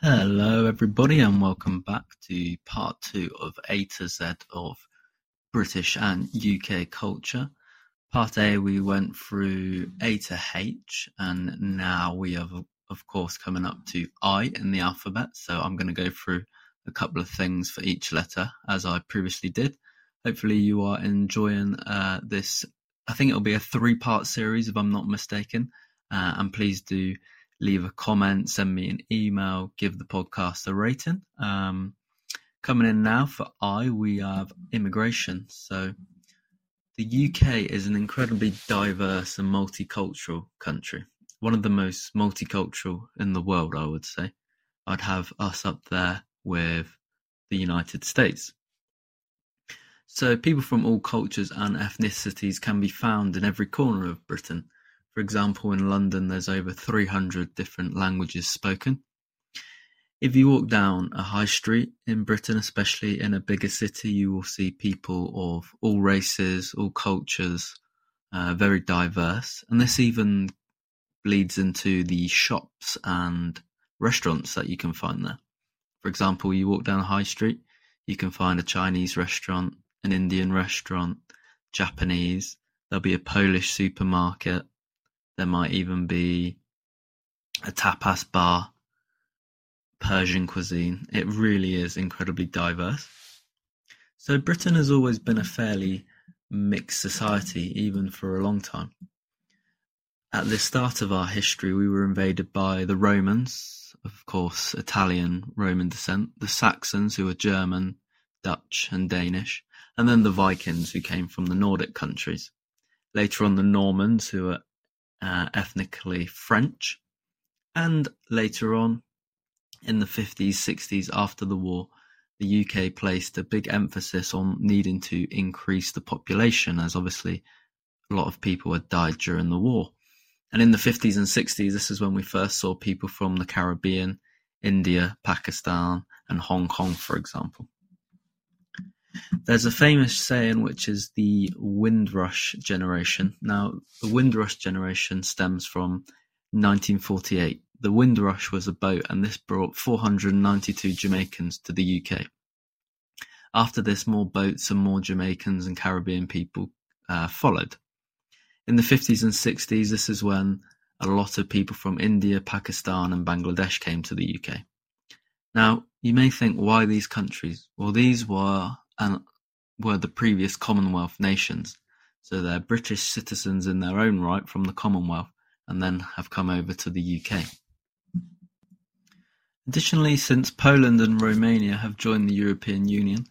Hello, everybody, and welcome back to part two of A to Z of British and UK culture. Part A, we went through A to H, and now we have, of course, coming up to I in the alphabet. So I'm going to go through a couple of things for each letter, as I previously did. Hopefully, you are enjoying uh, this. I think it'll be a three part series, if I'm not mistaken. Uh, and please do leave a comment, send me an email, give the podcast a rating. Um, coming in now for I, we have immigration. So the UK is an incredibly diverse and multicultural country. One of the most multicultural in the world, I would say. I'd have us up there with the United States. So people from all cultures and ethnicities can be found in every corner of Britain for example, in London there's over three hundred different languages spoken. If you walk down a high street in Britain, especially in a bigger city, you will see people of all races, all cultures, uh, very diverse. And this even bleeds into the shops and restaurants that you can find there. For example, you walk down a high street, you can find a Chinese restaurant, an Indian restaurant, Japanese, there'll be a Polish supermarket, there might even be a tapas bar, Persian cuisine. It really is incredibly diverse. So Britain has always been a fairly mixed society, even for a long time. At the start of our history, we were invaded by the Romans, of course, Italian Roman descent, the Saxons, who were German, Dutch, and Danish, and then the Vikings, who came from the Nordic countries. Later on, the Normans, who were uh, ethnically French, and later on, in the 50s, 60s, after the war, the UK placed a big emphasis on needing to increase the population, as obviously a lot of people had died during the war. And in the 50s and 60s, this is when we first saw people from the Caribbean, India, Pakistan, and Hong Kong, for example. There's a famous saying which is the Windrush generation. Now, the Windrush generation stems from 1948. The Windrush was a boat and this brought 492 Jamaicans to the UK. After this, more boats and more Jamaicans and Caribbean people uh, followed. In the 50s and 60s, this is when a lot of people from India, Pakistan, and Bangladesh came to the UK. Now, you may think, why these countries? Well, these were and were the previous Commonwealth nations, so they're British citizens in their own right from the Commonwealth and then have come over to the UK. Additionally, since Poland and Romania have joined the European Union,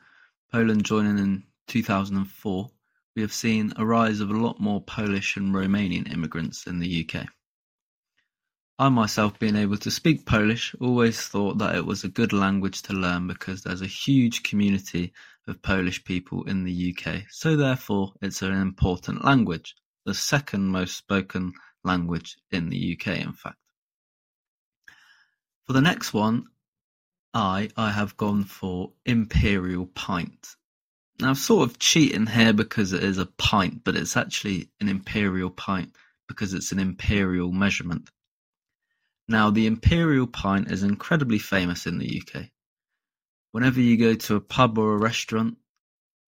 Poland joining in 2004, we have seen a rise of a lot more Polish and Romanian immigrants in the UK. I myself being able to speak Polish always thought that it was a good language to learn because there's a huge community of Polish people in the UK, so therefore it's an important language, the second most spoken language in the UK in fact. For the next one, I I have gone for imperial pint. Now I'm sort of cheating here because it is a pint, but it's actually an imperial pint because it's an imperial measurement. Now the Imperial Pint is incredibly famous in the UK. Whenever you go to a pub or a restaurant,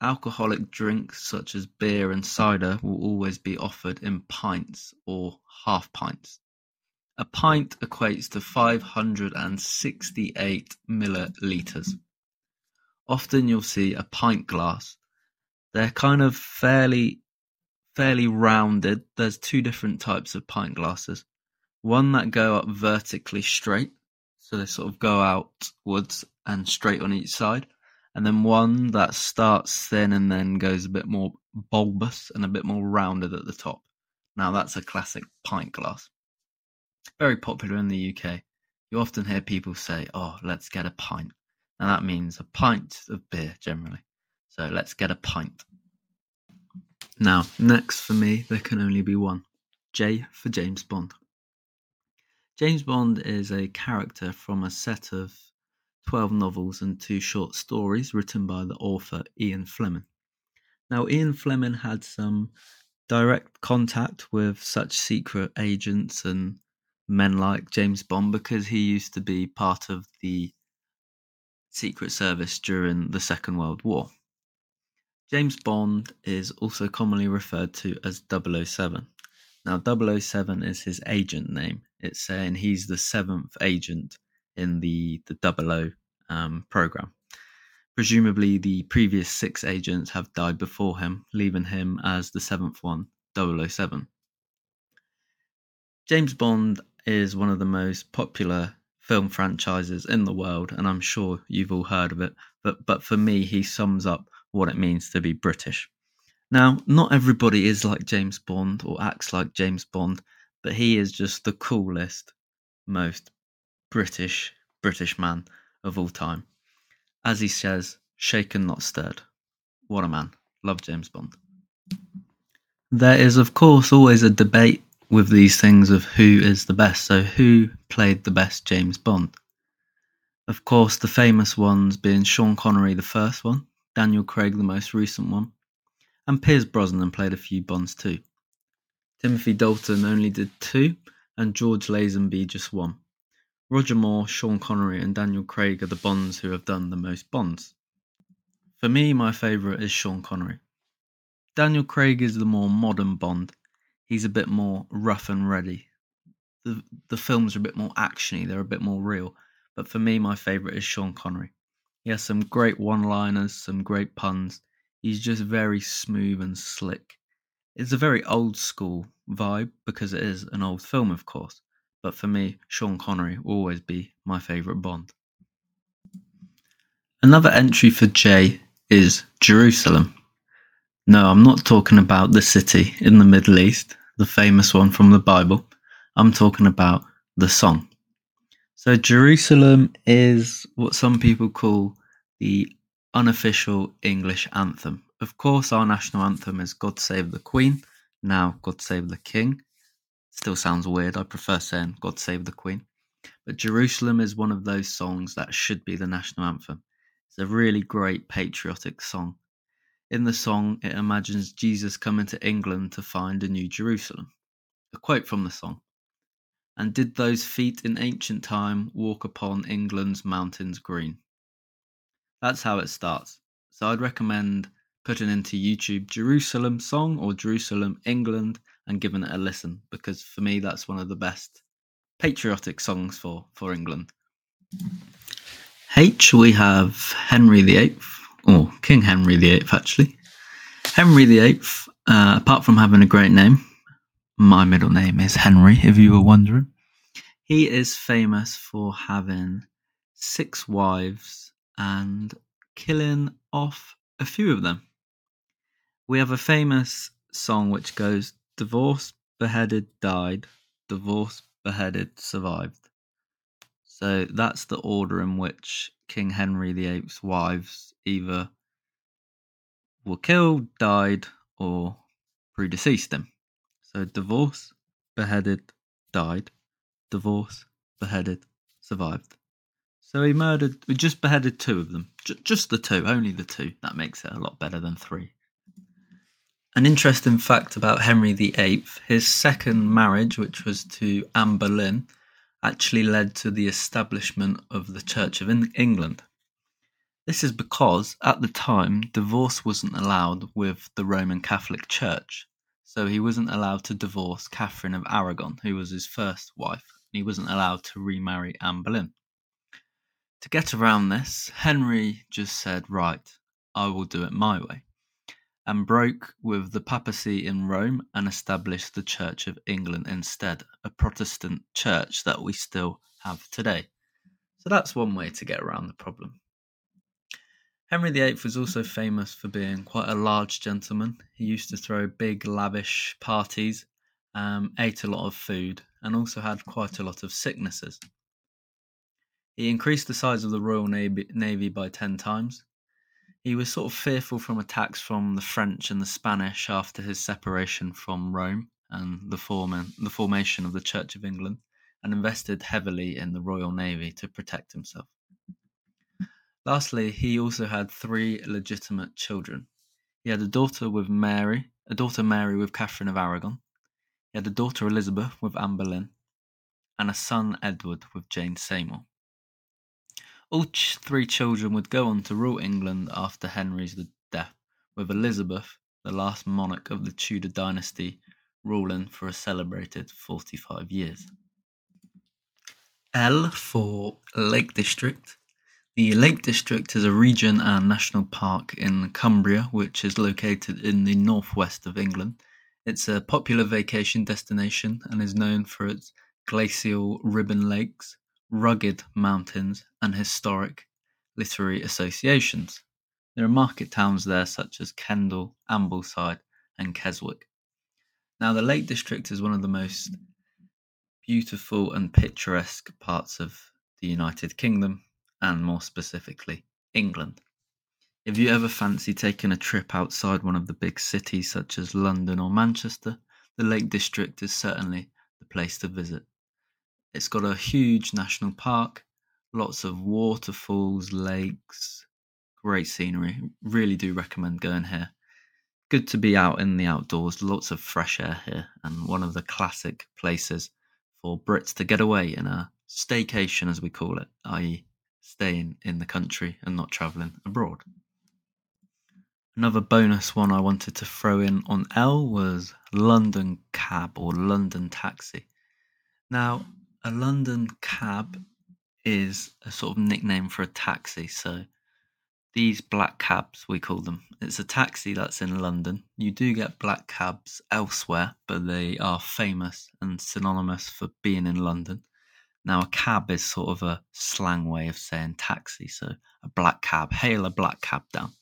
alcoholic drinks such as beer and cider will always be offered in pints or half pints. A pint equates to 568 millilitres. Often you'll see a pint glass. They're kind of fairly fairly rounded. There's two different types of pint glasses one that go up vertically straight, so they sort of go outwards and straight on each side, and then one that starts thin and then goes a bit more bulbous and a bit more rounded at the top. Now that's a classic pint glass. Very popular in the UK. You often hear people say, "Oh, let's get a pint," and that means a pint of beer generally. So let's get a pint. Now, next for me, there can only be one. J for James Bond. James Bond is a character from a set of twelve novels and two short stories written by the author Ian Fleming. Now, Ian Fleming had some direct contact with such secret agents and men like James Bond because he used to be part of the Secret Service during the Second World War. James Bond is also commonly referred to as 007. Now, 007 is his agent name. It's saying he's the seventh agent in the, the 00 um, program. Presumably, the previous six agents have died before him, leaving him as the seventh one, 007. James Bond is one of the most popular film franchises in the world, and I'm sure you've all heard of it. But but for me, he sums up what it means to be British. Now, not everybody is like James Bond or acts like James Bond, but he is just the coolest, most British British man of all time. As he says, shaken not stirred. What a man. Love James Bond. There is, of course, always a debate with these things of who is the best. So, who played the best James Bond? Of course, the famous ones being Sean Connery, the first one, Daniel Craig, the most recent one, and Pierce Brosnan played a few Bonds too. Timothy Dalton only did two, and George Lazenby just one. Roger Moore, Sean Connery, and Daniel Craig are the Bonds who have done the most Bonds. For me, my favourite is Sean Connery. Daniel Craig is the more modern Bond. He's a bit more rough and ready. The the films are a bit more actiony, they're a bit more real. But for me, my favourite is Sean Connery. He has some great one liners, some great puns. He's just very smooth and slick. It's a very old school vibe because it is an old film, of course but for me, Sean Connery will always be my favourite Bond. Another entry for J is Jerusalem. No, I'm not talking about the city in the Middle East, the famous one from the Bible. I'm talking about the song. So, Jerusalem is what some people call the unofficial English anthem. Of course, our national anthem is God Save the Queen, now God Save the King. Still sounds weird. I prefer saying God Save the Queen. But Jerusalem is one of those songs that should be the national anthem. It's a really great patriotic song. In the song, it imagines Jesus coming to England to find a new Jerusalem. A quote from the song And did those feet in ancient time walk upon England's mountains green? That's how it starts. So I'd recommend putting into YouTube Jerusalem song or Jerusalem England and giving it a listen because for me that's one of the best patriotic songs for for England. H we have Henry VIII or King Henry VIII actually. Henry VIII, uh, apart from having a great name, my middle name is Henry. If you were wondering, he is famous for having six wives and killing off a few of them. We have a famous song which goes Divorced, beheaded, died. Divorced, beheaded, survived. So that's the order in which King Henry VIII's wives either were killed, died, or predeceased him. So divorce, beheaded, died. Divorce, beheaded, survived. So he murdered, we just beheaded two of them. J- just the two, only the two. That makes it a lot better than three. An interesting fact about Henry VIII, his second marriage, which was to Anne Boleyn, actually led to the establishment of the Church of England. This is because, at the time, divorce wasn't allowed with the Roman Catholic Church. So he wasn't allowed to divorce Catherine of Aragon, who was his first wife, and he wasn't allowed to remarry Anne Boleyn. To get around this, Henry just said, Right, I will do it my way and broke with the papacy in Rome and established the Church of England instead, a Protestant church that we still have today. So that's one way to get around the problem. Henry VIII was also famous for being quite a large gentleman. He used to throw big, lavish parties, um, ate a lot of food, and also had quite a lot of sicknesses. He increased the size of the Royal Navy, by 10 times, he was sort of fearful from attacks from the French and the Spanish after his separation from Rome and the, form- the formation of the Church of England, and invested heavily in the Royal Navy to protect himself. Lastly, he also had three legitimate children. He had a daughter with Mary, a daughter Mary with Catherine of Aragon. He had a daughter Elizabeth with Anne Boleyn, and a son Edward with Jane Seymour. All three children would go on to rule England after Henry's death, with Elizabeth, the last monarch of the Tudor dynasty, ruling for a celebrated 45 years. L for Lake District. The Lake District is a region and national park in Cumbria, which is located in the northwest of England. It's a popular vacation destination and is known for its glacial ribbon lakes, rugged mountains, and historic literary associations. There are market towns there such as Kendal, Ambleside, and Keswick. Now, the Lake District is one of the most beautiful and picturesque parts of the United Kingdom, and more specifically, England. If you ever fancy taking a trip outside one of the big cities such as London or Manchester, the Lake District is certainly the place to visit. It's got a huge national park, lots of waterfalls, lakes, great scenery. Really do recommend going here. Good to be out in the outdoors, lots of fresh air here, and one of the classic places for Brits to get away in a staycation, as we call it, i.e., staying in the country and not travelling abroad. Another bonus one I wanted to throw in on L was London Cab or London Taxi. Now, a London cab is a sort of nickname for a taxi. So these black cabs, we call them. It's a taxi that's in London. You do get black cabs elsewhere, but they are famous and synonymous for being in London. Now, a cab is sort of a slang way of saying taxi. So a black cab, hail a black cab down.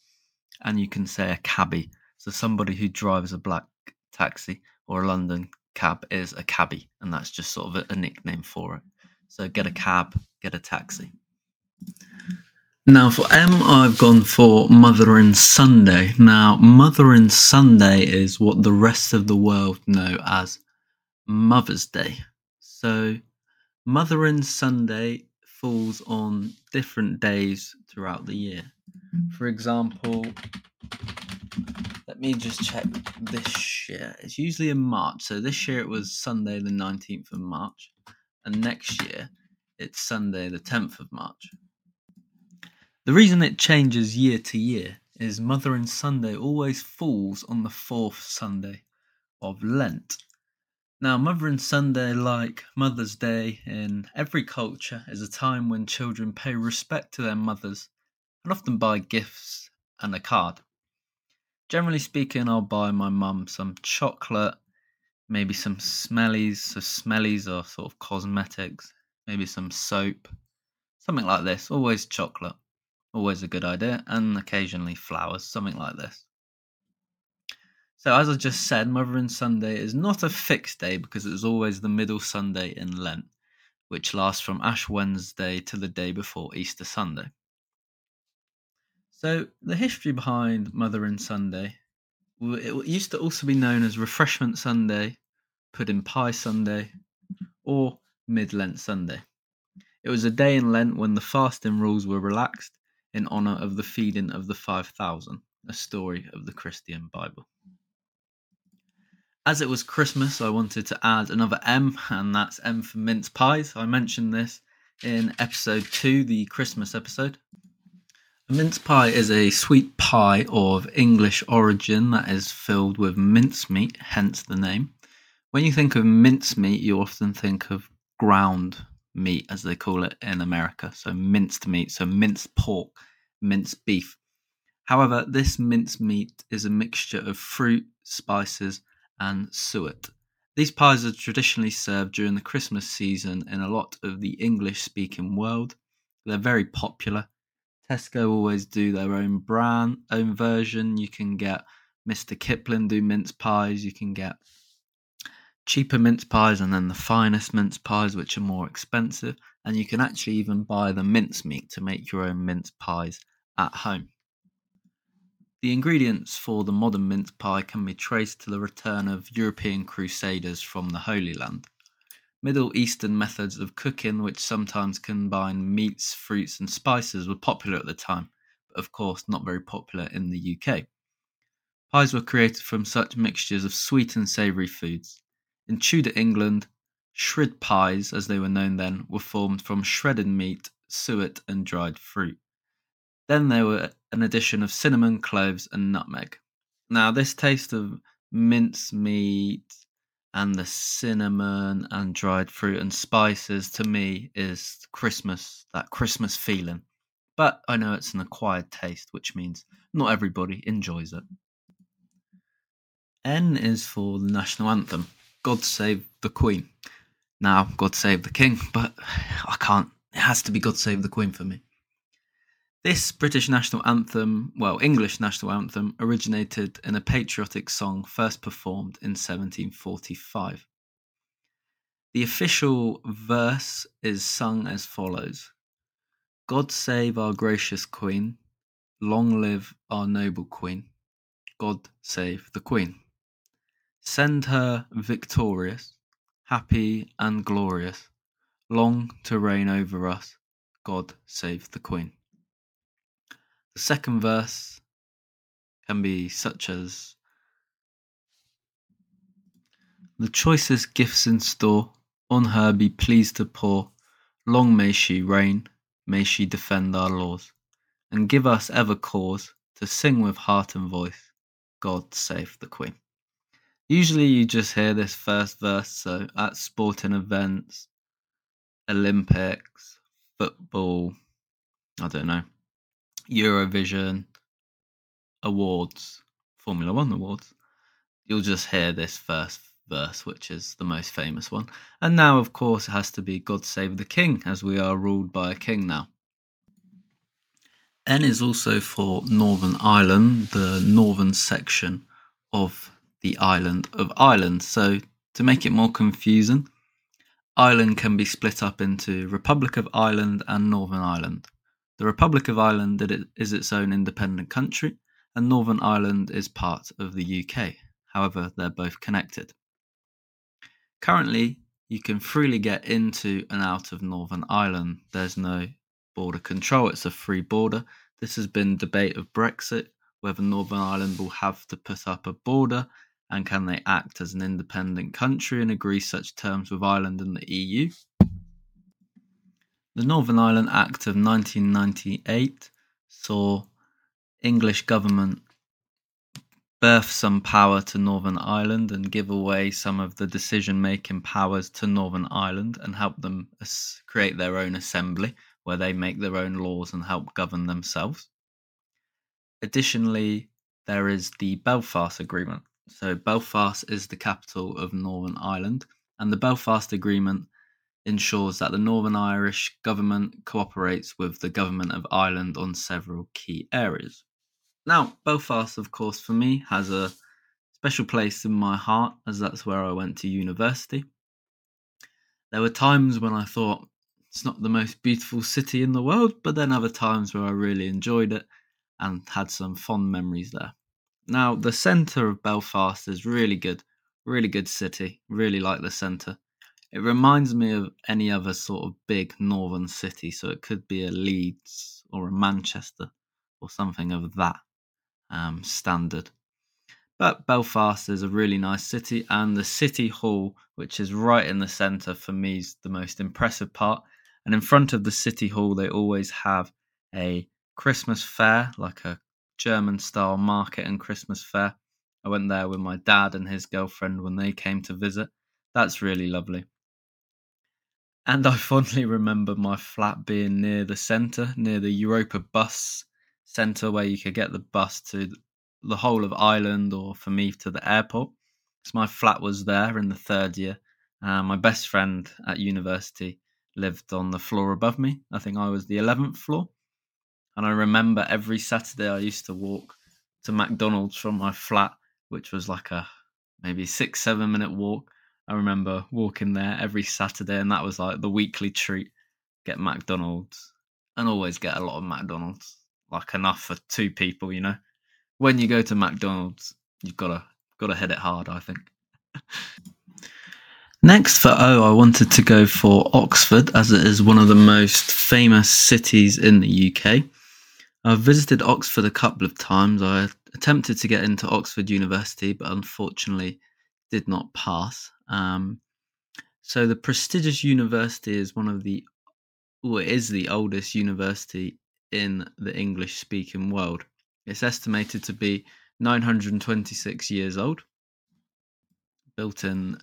And you can say a cabbie. So somebody who drives a black taxi or a London cab is a cabbie, and that's just sort of a, a nickname for it. So get a mm. cab, get a taxi. Now for M, I've gone for Mothering Sunday. Now, Mothering Sunday is what the rest of the world know as Mother's Day. So, Mothering Sunday falls on different days throughout the year. For example, let me just check this year. It's usually in March. So this year it was Sunday, the 19th of March. And next year it's Sunday, the 10th of March. The reason it changes year to year is Mothering Sunday always falls on the fourth Sunday of Lent. Now, Mothering Sunday, like Mother's Day in every culture, is a time when children pay respect to their mothers and often buy gifts and a card. Generally speaking, I'll buy my mum some chocolate, maybe some smellies. So, smellies are sort of cosmetics, maybe some soap, something like this. Always chocolate, always a good idea, and occasionally flowers, something like this. So, as I just said, Mothering Sunday is not a fixed day because it's always the middle Sunday in Lent, which lasts from Ash Wednesday to the day before Easter Sunday. So, the history behind Mothering Sunday, it used to also be known as Refreshment Sunday, Pudding Pie Sunday, or Mid Lent Sunday. It was a day in Lent when the fasting rules were relaxed in honour of the feeding of the 5,000, a story of the Christian Bible. As it was Christmas, I wanted to add another M, and that's M for mince pies. I mentioned this in episode 2, the Christmas episode. A mince pie is a sweet pie of English origin that is filled with mincemeat, hence the name. When you think of mincemeat, you often think of ground meat, as they call it in America. So minced meat, so minced pork, minced beef. However, this minced meat is a mixture of fruit, spices, and suet. These pies are traditionally served during the Christmas season in a lot of the English speaking world. They're very popular Tesco always do their own brand, own version. You can get Mr. Kipling do mince pies. You can get cheaper mince pies and then the finest mince pies, which are more expensive. And you can actually even buy the mince meat to make your own mince pies at home. The ingredients for the modern mince pie can be traced to the return of European crusaders from the Holy Land. Middle Eastern methods of cooking, which sometimes combine meats, fruits, and spices, were popular at the time, but of course not very popular in the UK. Pies were created from such mixtures of sweet and savoury foods. In Tudor England, Shrid pies, as they were known then, were formed from shredded meat, suet, and dried fruit. Then there were an addition of cinnamon, cloves, and nutmeg. Now, this taste of mince meat and the cinnamon and dried fruit and spices to me is Christmas, that Christmas feeling. But I know it's an acquired taste, which means not everybody enjoys it. N is for the national anthem God Save the Queen. Now, God Save the King, but I can't, it has to be God Save the Queen for me. This British national anthem, well, English national anthem, originated in a patriotic song first performed in 1745. The official verse is sung as follows God save our gracious Queen, long live our noble Queen, God save the Queen. Send her victorious, happy and glorious, long to reign over us, God save the Queen. The second verse can be such as The choicest gifts in store on her be pleased to pour. Long may she reign, may she defend our laws, and give us ever cause to sing with heart and voice, God save the Queen. Usually you just hear this first verse, so at sporting events, Olympics, football, I don't know, Eurovision awards, Formula One awards, you'll just hear this first verse, which is the most famous one. And now, of course, it has to be God Save the King, as we are ruled by a king now. N is also for Northern Ireland, the northern section of the island of Ireland. So, to make it more confusing, Ireland can be split up into Republic of Ireland and Northern Ireland. The Republic of Ireland is its own independent country, and Northern Ireland is part of the UK. However, they're both connected. Currently, you can freely get into and out of Northern Ireland. There's no border control, it's a free border. This has been debate of Brexit, whether Northern Ireland will have to put up a border and can they act as an independent country and agree such terms with Ireland and the EU. The Northern Ireland Act of 1998 saw English government birth some power to Northern Ireland and give away some of the decision making powers to Northern Ireland and help them create their own assembly where they make their own laws and help govern themselves. Additionally, there is the Belfast Agreement. So, Belfast is the capital of Northern Ireland, and the Belfast Agreement ensures that the Northern Irish government cooperates with the government of Ireland on several key areas. Now, Belfast, of course, for me, has a special place in my heart as that's where I went to university. There were times when I thought it's not the most beautiful city in the world, but then other times where I really enjoyed it and had some fond memories there. Now, the centre of Belfast is really good, really good city, really like the centre. It reminds me of any other sort of big northern city, so it could be a Leeds or a Manchester or something of that um, standard. But Belfast is a really nice city, and the City Hall, which is right in the centre, for me is the most impressive part. And in front of the City Hall, they always have a Christmas fair, like a German style market and Christmas fair. I went there with my dad and his girlfriend when they came to visit. That's really lovely. And I fondly remember my flat being near the centre, near the Europa bus centre where you could get the bus to the whole of Ireland or for me to the airport. So my flat was there in the third year. Uh, my best friend at university lived on the floor above me. I think I was the 11th floor. And I remember every Saturday I used to walk to McDonald's from my flat, which was like a maybe six, seven minute walk. I remember walking there every Saturday, and that was like the weekly treat. Get McDonald's and always get a lot of McDonald's, like enough for two people, you know. When you go to McDonald's, you've got to got to hit it hard, I think. Next for O, I wanted to go for Oxford as it is one of the most famous cities in the UK. I've visited Oxford a couple of times. I attempted to get into Oxford University, but unfortunately did not pass. Um, So the prestigious university is one of the, well, it is the oldest university in the English speaking world. It's estimated to be 926 years old, built in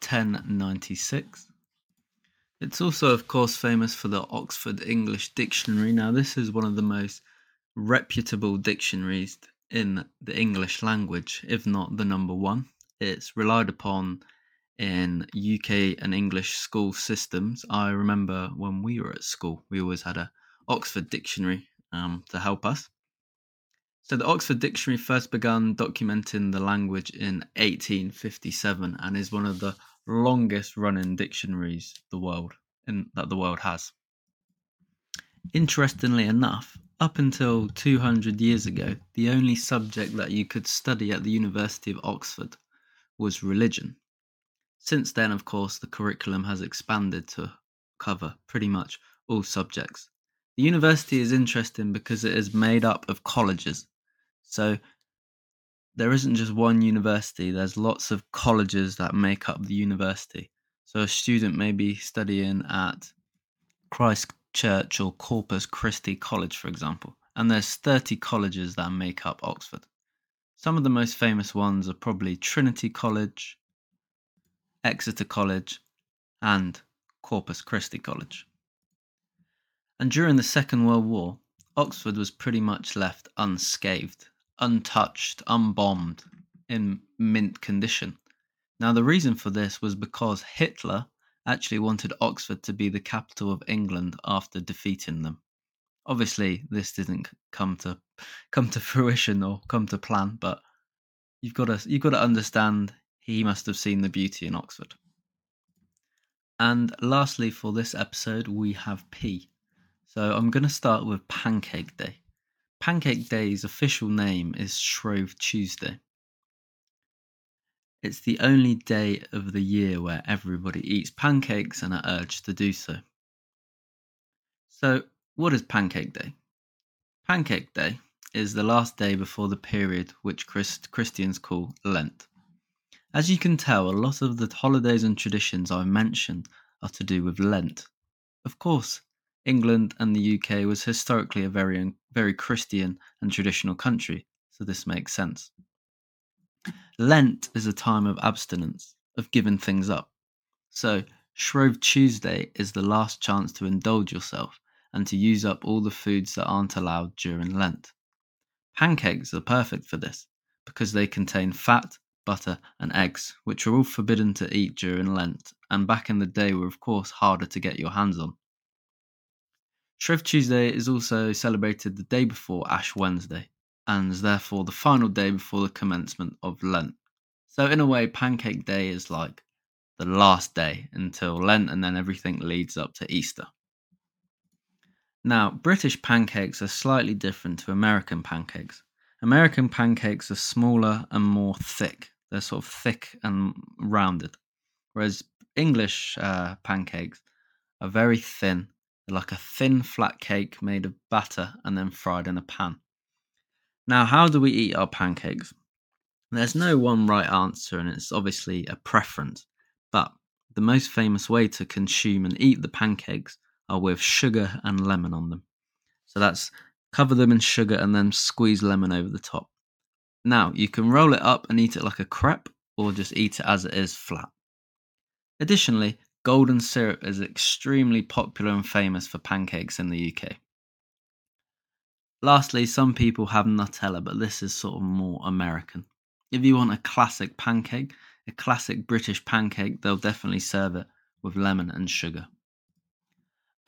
1096. It's also, of course, famous for the Oxford English Dictionary. Now, this is one of the most reputable dictionaries in the English language, if not the number one. It's relied upon in UK and English school systems. I remember when we were at school, we always had a Oxford Dictionary um, to help us. So the Oxford Dictionary first began documenting the language in 1857 and is one of the longest running dictionaries the world in, that the world has. Interestingly enough, up until 200 years ago, the only subject that you could study at the University of Oxford was religion. Since then, of course, the curriculum has expanded to cover pretty much all subjects. The university is interesting because it is made up of colleges. So there isn't just one university, there's lots of colleges that make up the university. So a student may be studying at Christ Church or Corpus Christi College, for example, and there's 30 colleges that make up Oxford. Some of the most famous ones are probably Trinity College, Exeter College, and Corpus Christi College. And during the Second World War, Oxford was pretty much left unscathed, untouched, unbombed, in mint condition. Now, the reason for this was because Hitler actually wanted Oxford to be the capital of England after defeating them. Obviously, this didn't come to come to fruition or come to plan, but you've got to you've got to understand he must have seen the beauty in Oxford. And lastly, for this episode, we have P. So I'm going to start with Pancake Day. Pancake Day's official name is Shrove Tuesday. It's the only day of the year where everybody eats pancakes and are urged to do so. So, what is Pancake Day? Pancake Day is the last day before the period which Christ- Christians call Lent. As you can tell, a lot of the holidays and traditions I've mentioned are to do with Lent. Of course, England and the UK was historically a very very Christian and traditional country, so this makes sense. Lent is a time of abstinence, of giving things up. So, Shrove Tuesday is the last chance to indulge yourself and to use up all the foods that aren't allowed during Lent. Pancakes are perfect for this because they contain fat, butter, and eggs, which are all forbidden to eat during Lent, and back in the day were, of course, harder to get your hands on. Shrove Tuesday is also celebrated the day before Ash Wednesday, and therefore the final day before the commencement of Lent. So, in a way, Pancake Day is like the last day until Lent, and then everything leads up to Easter. Now, British pancakes are slightly different to American pancakes. American pancakes are smaller and more thick. They're sort of thick and rounded, whereas English uh, pancakes are very thin. They're like a thin, flat cake made of batter and then fried in a pan. Now, how do we eat our pancakes? There's no one right answer, and it's obviously a preference. But the most famous way to consume and eat the pancakes are with sugar and lemon on them. So that's cover them in sugar and then squeeze lemon over the top. Now, you can roll it up and eat it like a crepe, or just eat it as it is flat. Additionally, golden syrup is extremely popular and famous for pancakes in the UK. Lastly, some people have Nutella, but this is sort of more American. If you want a classic pancake, a classic British pancake, they'll definitely serve it with lemon and sugar.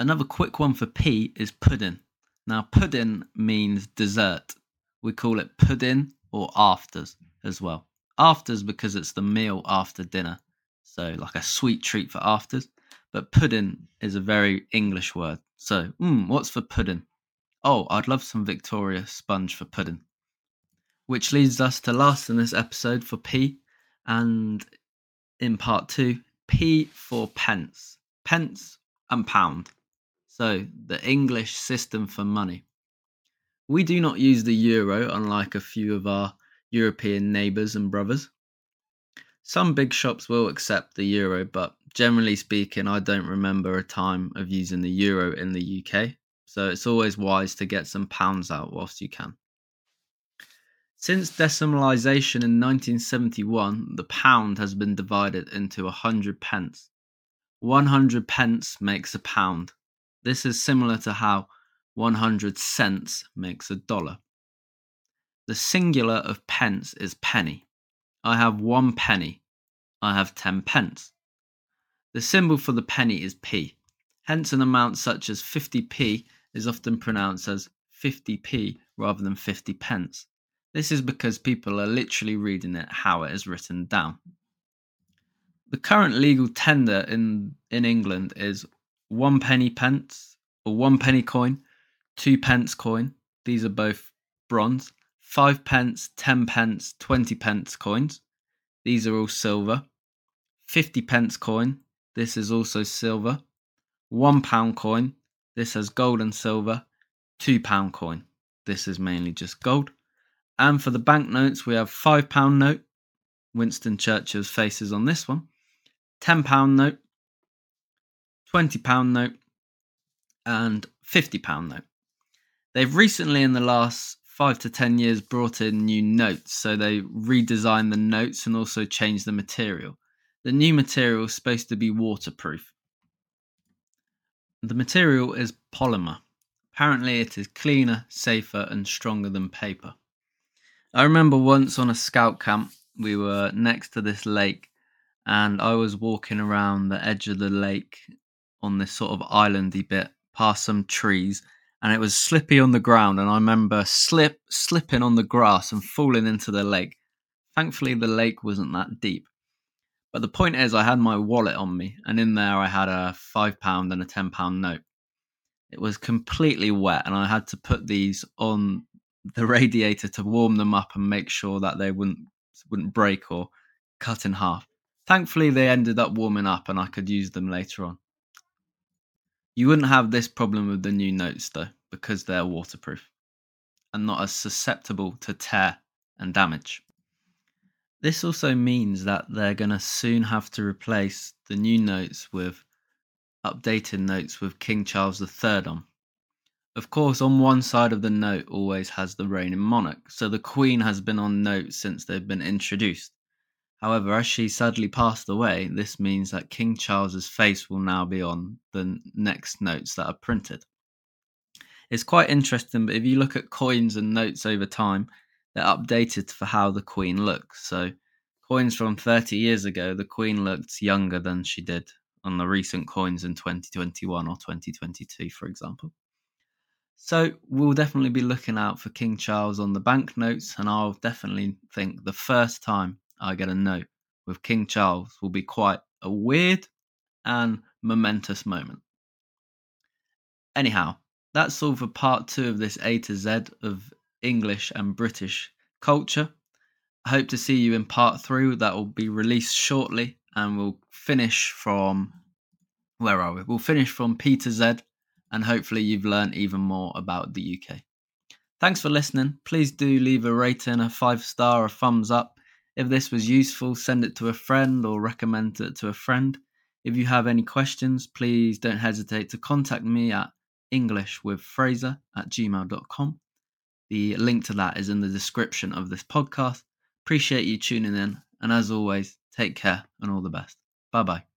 Another quick one for P is pudding. Now, pudding means dessert. We call it pudding or afters as well. Afters because it's the meal after dinner. So, like a sweet treat for afters. But pudding is a very English word. So, mm, what's for pudding? Oh, I'd love some Victoria sponge for pudding. Which leads us to last in this episode for P, and in part two, P for pence, pence and pound. So the English system for money. We do not use the euro, unlike a few of our European neighbours and brothers. Some big shops will accept the euro, but generally speaking, I don't remember a time of using the euro in the UK, so it's always wise to get some pounds out whilst you can. Since decimalisation in 1971, the pound has been divided into 100 pence. 100 pence makes a pound. This is similar to how 100 cents makes a dollar. The singular of pence is penny. I have one penny. I have 10 pence. The symbol for the penny is p. Hence, an amount such as 50p is often pronounced as 50p rather than 50 pence. This is because people are literally reading it how it is written down. The current legal tender in, in England is one penny pence or one penny coin, two pence coin. These are both bronze. Five pence, ten pence, twenty pence coins. These are all silver. Fifty pence coin. This is also silver. One pound coin. This has gold and silver. Two pound coin. This is mainly just gold. And for the banknotes, we have £5 note. Winston Churchill's faces on this one. £10 note. £20 note. And £50 note. They've recently, in the last five to 10 years, brought in new notes. So they redesigned the notes and also changed the material. The new material is supposed to be waterproof. The material is polymer. Apparently, it is cleaner, safer, and stronger than paper. I remember once on a scout camp, we were next to this lake, and I was walking around the edge of the lake on this sort of islandy bit past some trees, and it was slippy on the ground. And I remember slip slipping on the grass and falling into the lake. Thankfully, the lake wasn't that deep. But the point is, I had my wallet on me, and in there I had a five pound and a ten pound note. It was completely wet, and I had to put these on the radiator to warm them up and make sure that they wouldn't wouldn't break or cut in half. Thankfully, they ended up warming up and I could use them later on. You wouldn't have this problem with the new notes though, because they're waterproof and not as susceptible to tear and damage. This also means that they're going to soon have to replace the new notes with updated notes with King Charles III on. Of course, on one side of the note always has the reigning monarch, so the Queen has been on notes since they've been introduced. However, as she sadly passed away, this means that King Charles's face will now be on the next notes that are printed. It's quite interesting, but if you look at coins and notes over time, they're updated for how the Queen looks. So, coins from 30 years ago, the Queen looked younger than she did on the recent coins in 2021 or 2022, for example. So we'll definitely be looking out for King Charles on the banknotes, and I'll definitely think the first time I get a note with King Charles will be quite a weird and momentous moment. Anyhow, that's all for part two of this A to Z of English and British culture. I hope to see you in part three that will be released shortly, and we'll finish from where are we? We'll finish from P to Z and hopefully you've learned even more about the UK. Thanks for listening. Please do leave a rating, a five star, a thumbs up. If this was useful, send it to a friend or recommend it to a friend. If you have any questions, please don't hesitate to contact me at englishwithfrazer at gmail.com. The link to that is in the description of this podcast. Appreciate you tuning in, and as always, take care and all the best. Bye bye.